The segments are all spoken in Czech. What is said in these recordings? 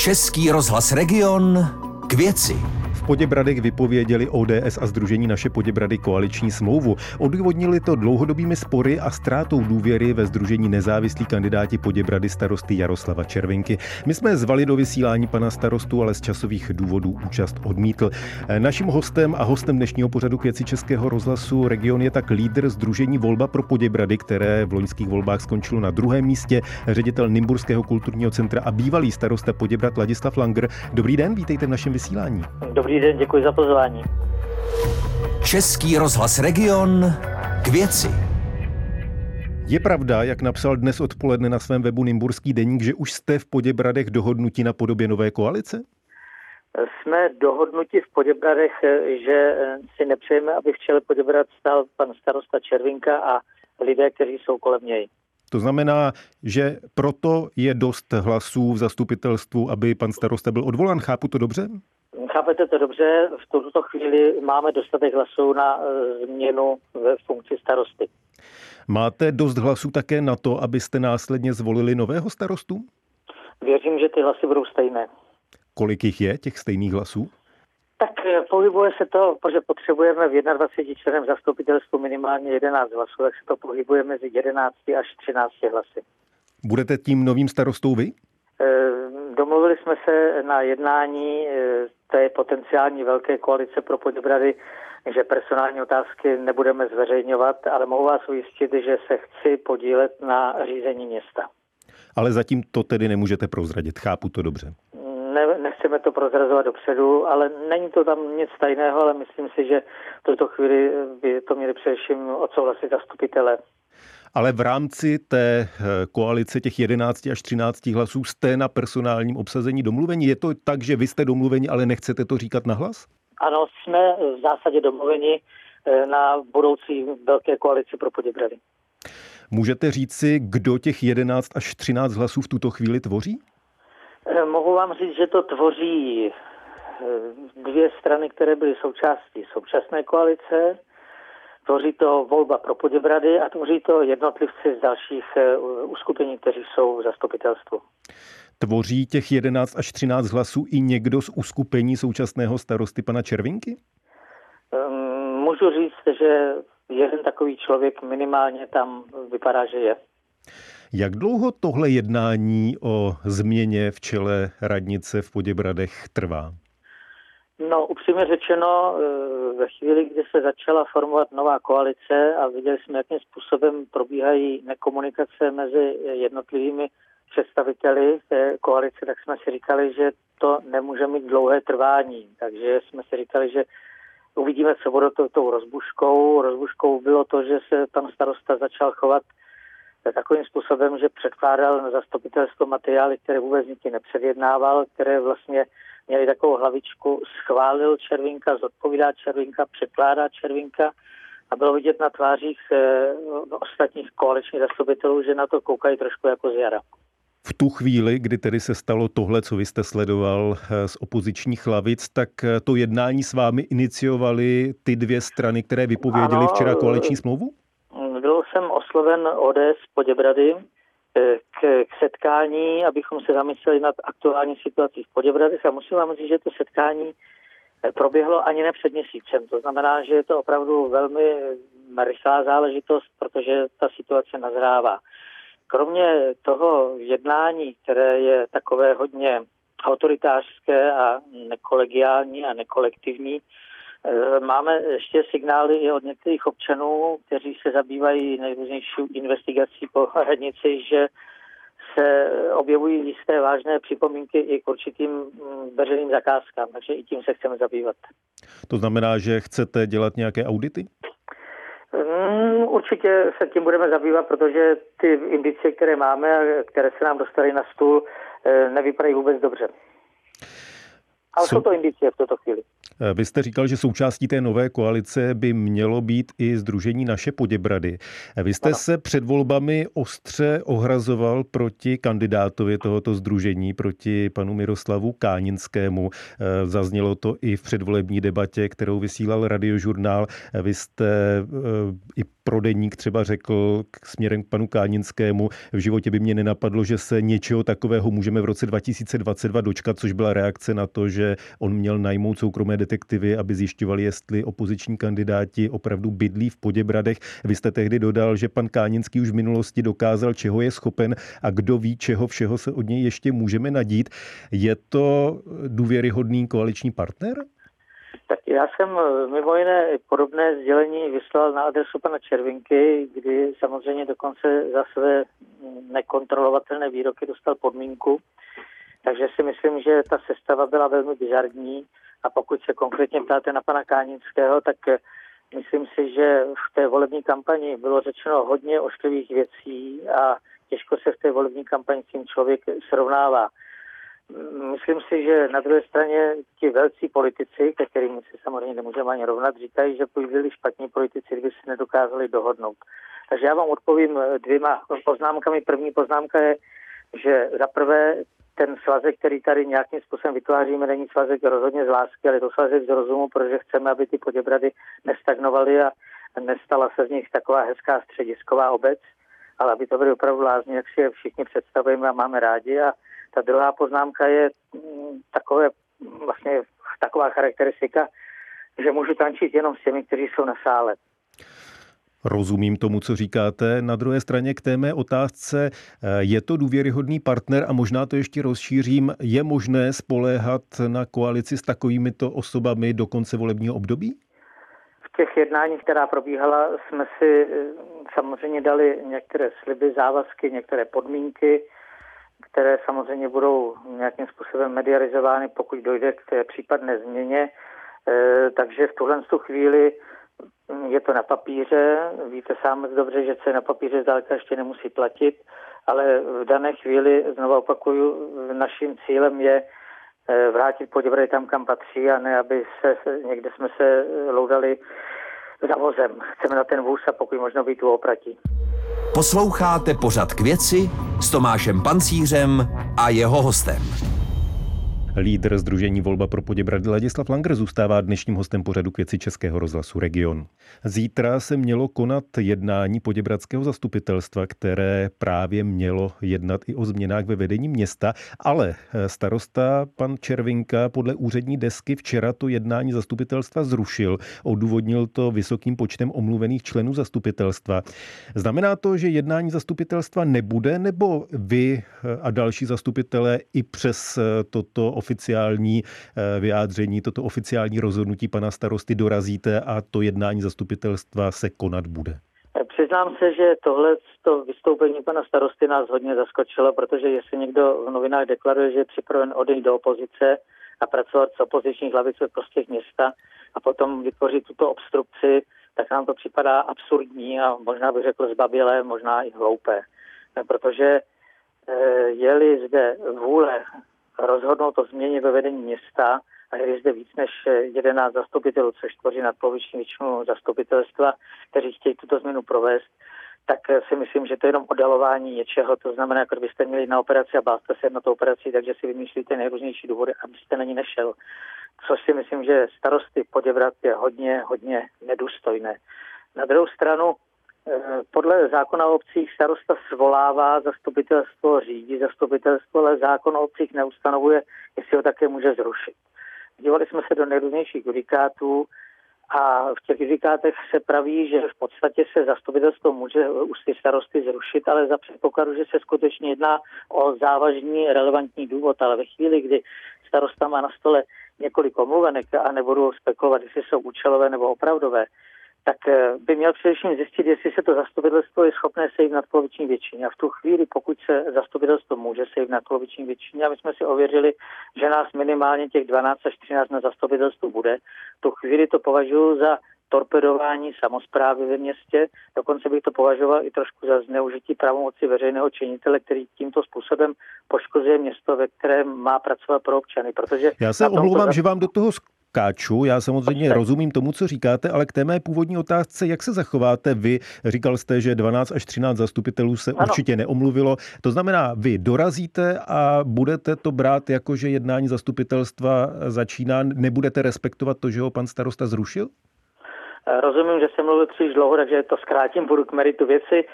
Český rozhlas Region k věci. Poděbradech vypověděli ODS a Združení naše Poděbrady koaliční smlouvu. Odvodnili to dlouhodobými spory a ztrátou důvěry ve Združení nezávislí kandidáti Poděbrady starosty Jaroslava Červinky. My jsme zvali do vysílání pana starostu, ale z časových důvodů účast odmítl. Naším hostem a hostem dnešního pořadu k věci Českého rozhlasu region je tak lídr Združení Volba pro Poděbrady, které v loňských volbách skončilo na druhém místě, ředitel Nymburského kulturního centra a bývalý starosta Poděbrad Ladislav Langer. Dobrý den, vítejte v našem vysílání. Dobrý den, děkuji za pozvání. Český rozhlas Region k věci. Je pravda, jak napsal dnes odpoledne na svém webu Nymburský deník, že už jste v Poděbradech dohodnutí na podobě nové koalice? Jsme dohodnuti v Poděbradech, že si nepřejeme, aby v čele Poděbrad stál pan starosta Červinka a lidé, kteří jsou kolem něj. To znamená, že proto je dost hlasů v zastupitelstvu, aby pan starosta byl odvolán. Chápu to dobře? Chápete to dobře, v tuto chvíli máme dostatek hlasů na eh, změnu ve funkci starosty. Máte dost hlasů také na to, abyste následně zvolili nového starostu? Věřím, že ty hlasy budou stejné. Kolik jich je, těch stejných hlasů? Tak eh, pohybuje se to, protože potřebujeme v 21 členem zastupitelstvu minimálně 11 hlasů, tak se to pohybuje mezi 11 až 13 hlasy. Budete tím novým starostou vy? Eh, domluvili jsme se na jednání té potenciální velké koalice pro Poděbrady, že personální otázky nebudeme zveřejňovat, ale mohu vás ujistit, že se chci podílet na řízení města. Ale zatím to tedy nemůžete prozradit, chápu to dobře. Ne, nechceme to prozrazovat dopředu, ale není to tam nic tajného, ale myslím si, že v tuto chvíli by to měli především odsouhlasit zastupitele ale v rámci té eh, koalice těch 11 až 13 hlasů jste na personálním obsazení domluvení. Je to tak, že vy jste domluveni, ale nechcete to říkat nahlas? Ano, jsme v zásadě domluveni eh, na budoucí velké koalici pro Poděbrady. Můžete říci, kdo těch 11 až 13 hlasů v tuto chvíli tvoří? Eh, mohu vám říct, že to tvoří dvě strany, které byly součástí současné koalice, Tvoří to volba pro Poděbrady a tvoří to jednotlivci z dalších eh, uskupení, kteří jsou v zastupitelstvu. Tvoří těch 11 až 13 hlasů i někdo z uskupení současného starosty pana Červinky? Um, můžu říct, že jeden takový člověk minimálně tam vypadá, že je. Jak dlouho tohle jednání o změně v čele radnice v Poděbradech trvá? No, upřímně řečeno, eh, ve chvíli, kdy se začala formovat nová koalice a viděli jsme, jakým způsobem probíhají nekomunikace mezi jednotlivými představiteli té koalice, tak jsme si říkali, že to nemůže mít dlouhé trvání. Takže jsme si říkali, že uvidíme, co bude to, tou rozbuškou. Rozbuškou bylo to, že se pan starosta začal chovat takovým způsobem, že předkládal na zastupitelstvo materiály, které vůbec nikdy nepředjednával, které vlastně měli takovou hlavičku, schválil Červinka, zodpovídá Červinka, překládá Červinka a bylo vidět na tvářích eh, ostatních koaličních zastupitelů, že na to koukají trošku jako z jara. V tu chvíli, kdy tedy se stalo tohle, co vy jste sledoval eh, z opozičních lavic, tak eh, to jednání s vámi iniciovali ty dvě strany, které vypověděly ano, včera koaliční smlouvu? Byl jsem osloven ODS Poděbrady, k, k setkání, abychom se zamysleli nad aktuální situací v Poděbradech a musím vám říct, že to setkání eh, proběhlo ani ne před měsícem. To znamená, že je to opravdu velmi rychlá záležitost, protože ta situace nazrává. Kromě toho jednání, které je takové hodně autoritářské a nekolegiální a nekolektivní, Eh, máme ještě signály i od některých občanů, kteří se zabývají nejrůznější investigací po radnici, že se objevují jisté vážné připomínky i k určitým mm, veřejným zakázkám, takže i tím se chceme zabývat. To znamená, že chcete dělat nějaké audity? Mm, určitě se tím budeme zabývat, protože ty indicie, které máme a které se nám dostaly na stůl, eh, nevypadají vůbec dobře. Ale jsou to indicie v této chvíli. Eh, vy jste říkal, že součástí té nové koalice by mělo být i Združení naše Poděbrady. Eh, vy jste ano. se před volbami ostře ohrazoval proti kandidátovi tohoto združení, proti panu Miroslavu Káninskému. Eh, zaznělo to i v předvolební debatě, kterou vysílal radiožurnál. Vy jste i pro deník třeba řekl k směrem k panu Káninskému, v životě by mě nenapadlo, že se něčeho takového můžeme v roce 2022 dočkat, což byla reakce na to, že on měl najmout soukromé detektivy, aby zjišťovali, jestli opoziční kandidáti opravdu bydlí v Poděbradech. Vy jste tehdy dodal, že pan Káninský už v minulosti dokázal, čeho je schopen a kdo ví, čeho všeho se od něj ještě můžeme nadít. Je to důvěryhodný koaliční partner? Tak já jsem eh, mimo jiné podobné sdělení vyslal na adresu pana Červinky, kdy samozřejmě dokonce za své nekontrolovatelné výroky dostal podmínku. Takže si myslím, že ta sestava byla velmi bizarní a pokud se konkrétně ptáte na pana Kánického, tak eh, myslím si, že v té volební kampani bylo řečeno hodně ošklivých věcí a těžko se v té volební kampani s tím člověk srovnává. Myslím si, že na druhé straně ti velcí politici, ke kterým si samozřejmě nemůžeme ani rovnat, říkají, že byli špatní politici, kdyby se nedokázali dohodnout. Takže já vám odpovím dvěma poznámkami. První poznámka je, že za prvé ten svazek, který tady nějakým způsobem vytváříme, není svazek rozhodně z lásky, ale je to svazek z rozumu, protože chceme, aby ty poděbrady nestagnovaly a nestala se z nich taková hezká středisková obec, ale aby to byly opravdu lázně, jak si je všichni představujeme a máme rádi. A ta druhá poznámka je mm, takové, vlastně taková charakteristika, že můžu tančit jenom s těmi, kteří jsou na sále. Rozumím tomu, co říkáte. Na druhé straně k té mé otázce, eh, je to důvěryhodný partner a možná to ještě rozšířím, je možné spoléhat na koalici s takovýmito osobami do konce volebního období? V těch jednáních, která probíhala, jsme si eh, samozřejmě dali některé sliby, závazky, některé podmínky, které samozřejmě budou nějakým způsobem medializovány, pokud dojde k té případné změně. Eh, takže v tuhle chvíli je to na papíře, víte sám dobře, že se na papíře zdaleka ještě nemusí platit, ale v dané chvíli, znovu opakuju, naším cílem je eh, vrátit Poděbrady tam, kam patří a ne, aby se, někde jsme se loudali za vozem. Chceme na ten vůz a pokud možno být tu opratí. Posloucháte pořad k věci s Tomášem Pancířem a jeho hostem. Lídr Združení Volba pro Poděbrady Ladislav Langer zůstává dnešním hostem pořadu k věci Českého rozhlasu Region. Zítra se mělo konat jednání Poděbradského zastupitelstva, které právě mělo jednat i o změnách ve vedení města, ale starosta pan Červinka podle úřední desky včera to jednání zastupitelstva zrušil. Odůvodnil to vysokým počtem omluvených členů zastupitelstva. Znamená to, že jednání zastupitelstva nebude, nebo vy a další zastupitelé i přes toto oficiální eh, vyjádření, toto oficiální rozhodnutí pana starosty dorazíte a to jednání zastupitelstva se konat bude? Přiznám se, že tohle to vystoupení pana starosty nás hodně zaskočilo, protože jestli někdo v novinách deklaruje, že je připraven odejít do opozice a pracovat s opozičních hlavic ve města a potom vytvořit tuto obstrukci, tak nám to připadá absurdní a možná bych řekl zbabilé, možná i hloupé. Protože eh, je-li zde vůle rozhodnout o změně ve vedení města a je zde víc než 11 zastupitelů, což tvoří nadpoloviční většinu zastupitelstva, kteří chtějí tuto změnu provést, tak si myslím, že to je jenom odalování něčeho. To znamená, jako kdybyste měli na operaci a báste se na tu operaci, takže si vymýšlíte nejrůznější důvody, abyste na ní nešel. Což si myslím, že starosty poděbrat je hodně, hodně nedůstojné. Na druhou stranu, Eh, podle zákona o obcích starosta svolává, zastupitelstvo řídí zastupitelstvo, ale zákon o obcích neustanovuje, jestli ho také může zrušit. Dívali jsme se do nejrůznějších judikátů a v těch judikátech se praví, že v podstatě se zastupitelstvo může ústy starosty zrušit, ale za předpokladu, že se skutečně jedná o závažný relevantní důvod, ale ve chvíli, kdy starosta má na stole několik omluvenek a nebudu spekulovat, jestli jsou účelové nebo opravdové, tak eh, by měl především zjistit, jestli se to zastupitelstvo je schopné sejít nad poloviční většině. A v tu chvíli, pokud se zastupitelstvo může sejít nad poloviční většině, a my jsme si ověřili, že nás minimálně těch 12 až 13 na zastupitelstvu bude, v tu chvíli to považuji za torpedování samozprávy ve městě. Dokonce bych to považoval i trošku za zneužití pravomoci veřejného činitele, který tímto způsobem poškozuje město, ve kterém má pracovat pro občany. Protože Já se omlouvám, že vám do toho Káču. Já samozřejmě rozumím tomu, co říkáte, ale k té mé původní otázce, jak se zachováte vy? Říkal jste, že 12 až 13 zastupitelů se ano. určitě neomluvilo. To znamená, vy dorazíte a budete to brát jako, že jednání zastupitelstva začíná, nebudete respektovat to, že ho pan starosta zrušil? Rozumím, že jsem mluvil příliš dlouho, takže to zkrátím, budu k meritu věci.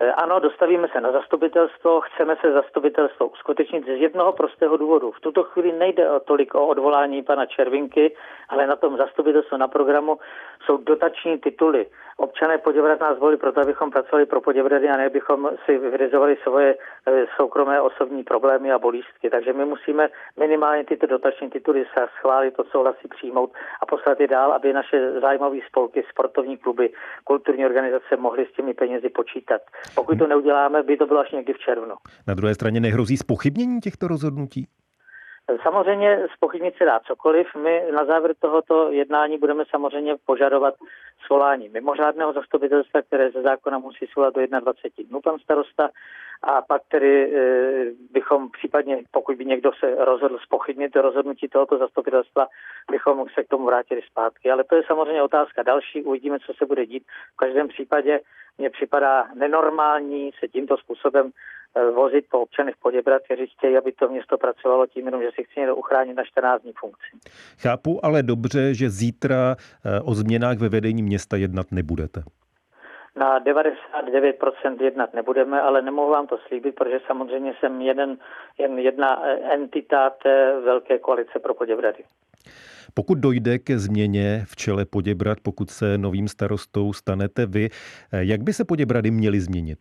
Eh, ano, dostavíme se na zastupitelstvo, chceme se zastupitelstvo uskutečnit z jednoho prostého důvodu. V tuto chvíli nejde o tolik o odvolání pana Červinky, ale na tom zastupitelstvu na programu jsou dotační tituly. Občané Poděbrad nás volili proto, abychom pracovali pro Poděbrady a ne bychom si vyřizovali svoje eh, soukromé osobní problémy a bolístky. Takže my musíme minimálně tyto dotační tituly se schválit, odsouhlasit, přijmout a poslat je dál, aby naše zájmové spolky, sportovní kluby, kulturní organizace mohly s těmi penězi počítat. Pokud to neuděláme, by to bylo až někdy v červnu. Na druhé straně nehrozí spochybnění těchto rozhodnutí? Samozřejmě spochybnit se dá cokoliv. My na závěr tohoto jednání budeme samozřejmě požadovat svolání mimořádného zastupitelstva, které ze zákona musí svolat do 21 dnů pan starosta a pak tedy e, bychom případně, pokud by někdo se rozhodl spochybnit rozhodnutí tohoto zastupitelstva, bychom se k tomu vrátili zpátky. Ale to je samozřejmě otázka další, uvidíme, co se bude dít. V každém případě mně připadá nenormální se tímto způsobem e, vozit po občanech Poděbrat, kteří chtějí, aby to město pracovalo tím jenom, že si chci někdo uchránit na 14 dní funkci. Chápu ale dobře, že zítra e, o změnách ve vedení města jednat nebudete. Na 99% jednat nebudeme, ale nemohu vám to slíbit, protože samozřejmě jsem jeden, jen jedna e, entita té velké koalice pro Poděbrady. Pokud dojde ke změně v čele Poděbrad, pokud se novým starostou stanete vy, jak by se Poděbrady měly změnit?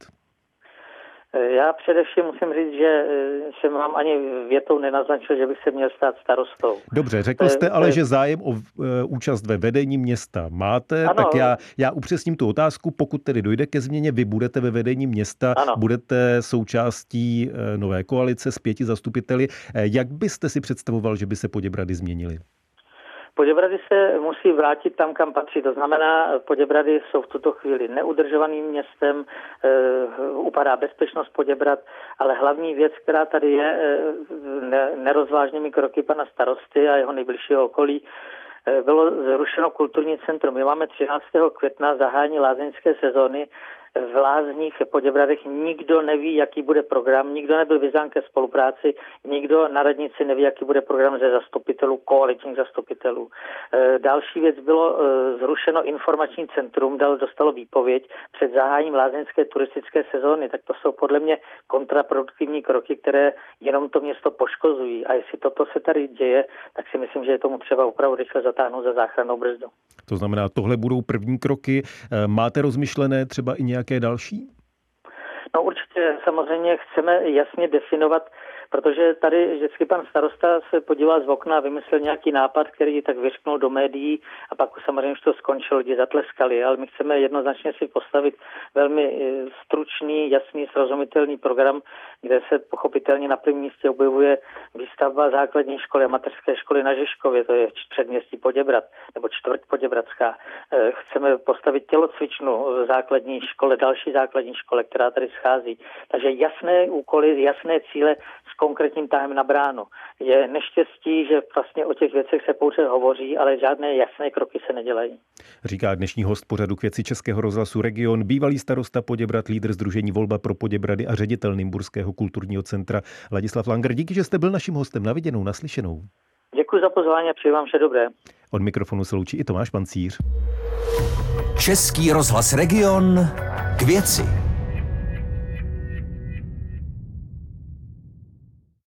Já především musím říct, že jsem vám ani větou nenaznačil, že bych se měl stát starostou. Dobře, řekl jste ale, že zájem o účast ve vedení města máte, ano. tak já, já upřesním tu otázku. Pokud tedy dojde ke změně, vy budete ve vedení města, ano. budete součástí nové koalice s pěti zastupiteli. Jak byste si představoval, že by se Poděbrady změnily? Poděbrady se musí vrátit tam, kam patří. To znamená, Poděbrady jsou v tuto chvíli neudržovaným městem, uh, upadá bezpečnost Poděbrad, ale hlavní věc, která tady je, ne, nerozvážnými kroky pana starosty a jeho nejbližšího okolí, uh, bylo zrušeno kulturní centrum. My máme 13. května zahájení lázeňské sezóny v Lázních Poděbradech nikdo neví, jaký bude program, nikdo nebyl vyzván ke spolupráci, nikdo na radnici neví, jaký bude program ze zastupitelů, koaličních zastupitelů. E, další věc bylo e, zrušeno informační centrum, dal, dostalo výpověď před zahájením lázeňské turistické sezóny, tak to jsou podle mě kontraproduktivní kroky, které jenom to město poškozují. A jestli toto se tady děje, tak si myslím, že je tomu třeba opravdu rychle zatáhnout za záchrannou brzdu. To znamená, tohle budou první kroky. E, máte rozmyšlené třeba i nějaké další? No určitě samozřejmě chceme jasně definovat protože tady vždycky pan starosta se podíval z okna a vymyslel nějaký nápad, který tak vyřknul do médií a pak samozřejmě už to skončilo, lidi zatleskali, ale my chceme jednoznačně si postavit velmi eh, stručný, jasný, srozumitelný program, kde se pochopitelně na prvním místě objevuje výstavba základní školy a mateřské školy na Žižkově, to je předměstí Poděbrat, nebo čtvrt Poděbratská. Eh, chceme postavit tělocvičnu v základní škole, další základní škole, která tady schází. Takže jasné úkoly, jasné cíle konkrétním tahem na bránu. Je neštěstí, že vlastně o těch věcech se pouze hovoří, ale žádné jasné kroky se nedělají. Říká dnešní host pořadu k věci Českého rozhlasu Region, bývalý starosta Poděbrat, lídr Združení Volba pro Poděbrady a ředitel Nymburského kulturního centra Ladislav Langer. Díky, že jste byl naším hostem. Na viděnou, naslyšenou. Děkuji za pozvání a přeji vám vše dobré. Od mikrofonu se loučí i Tomáš Pancíř. Český rozhlas Region k věci.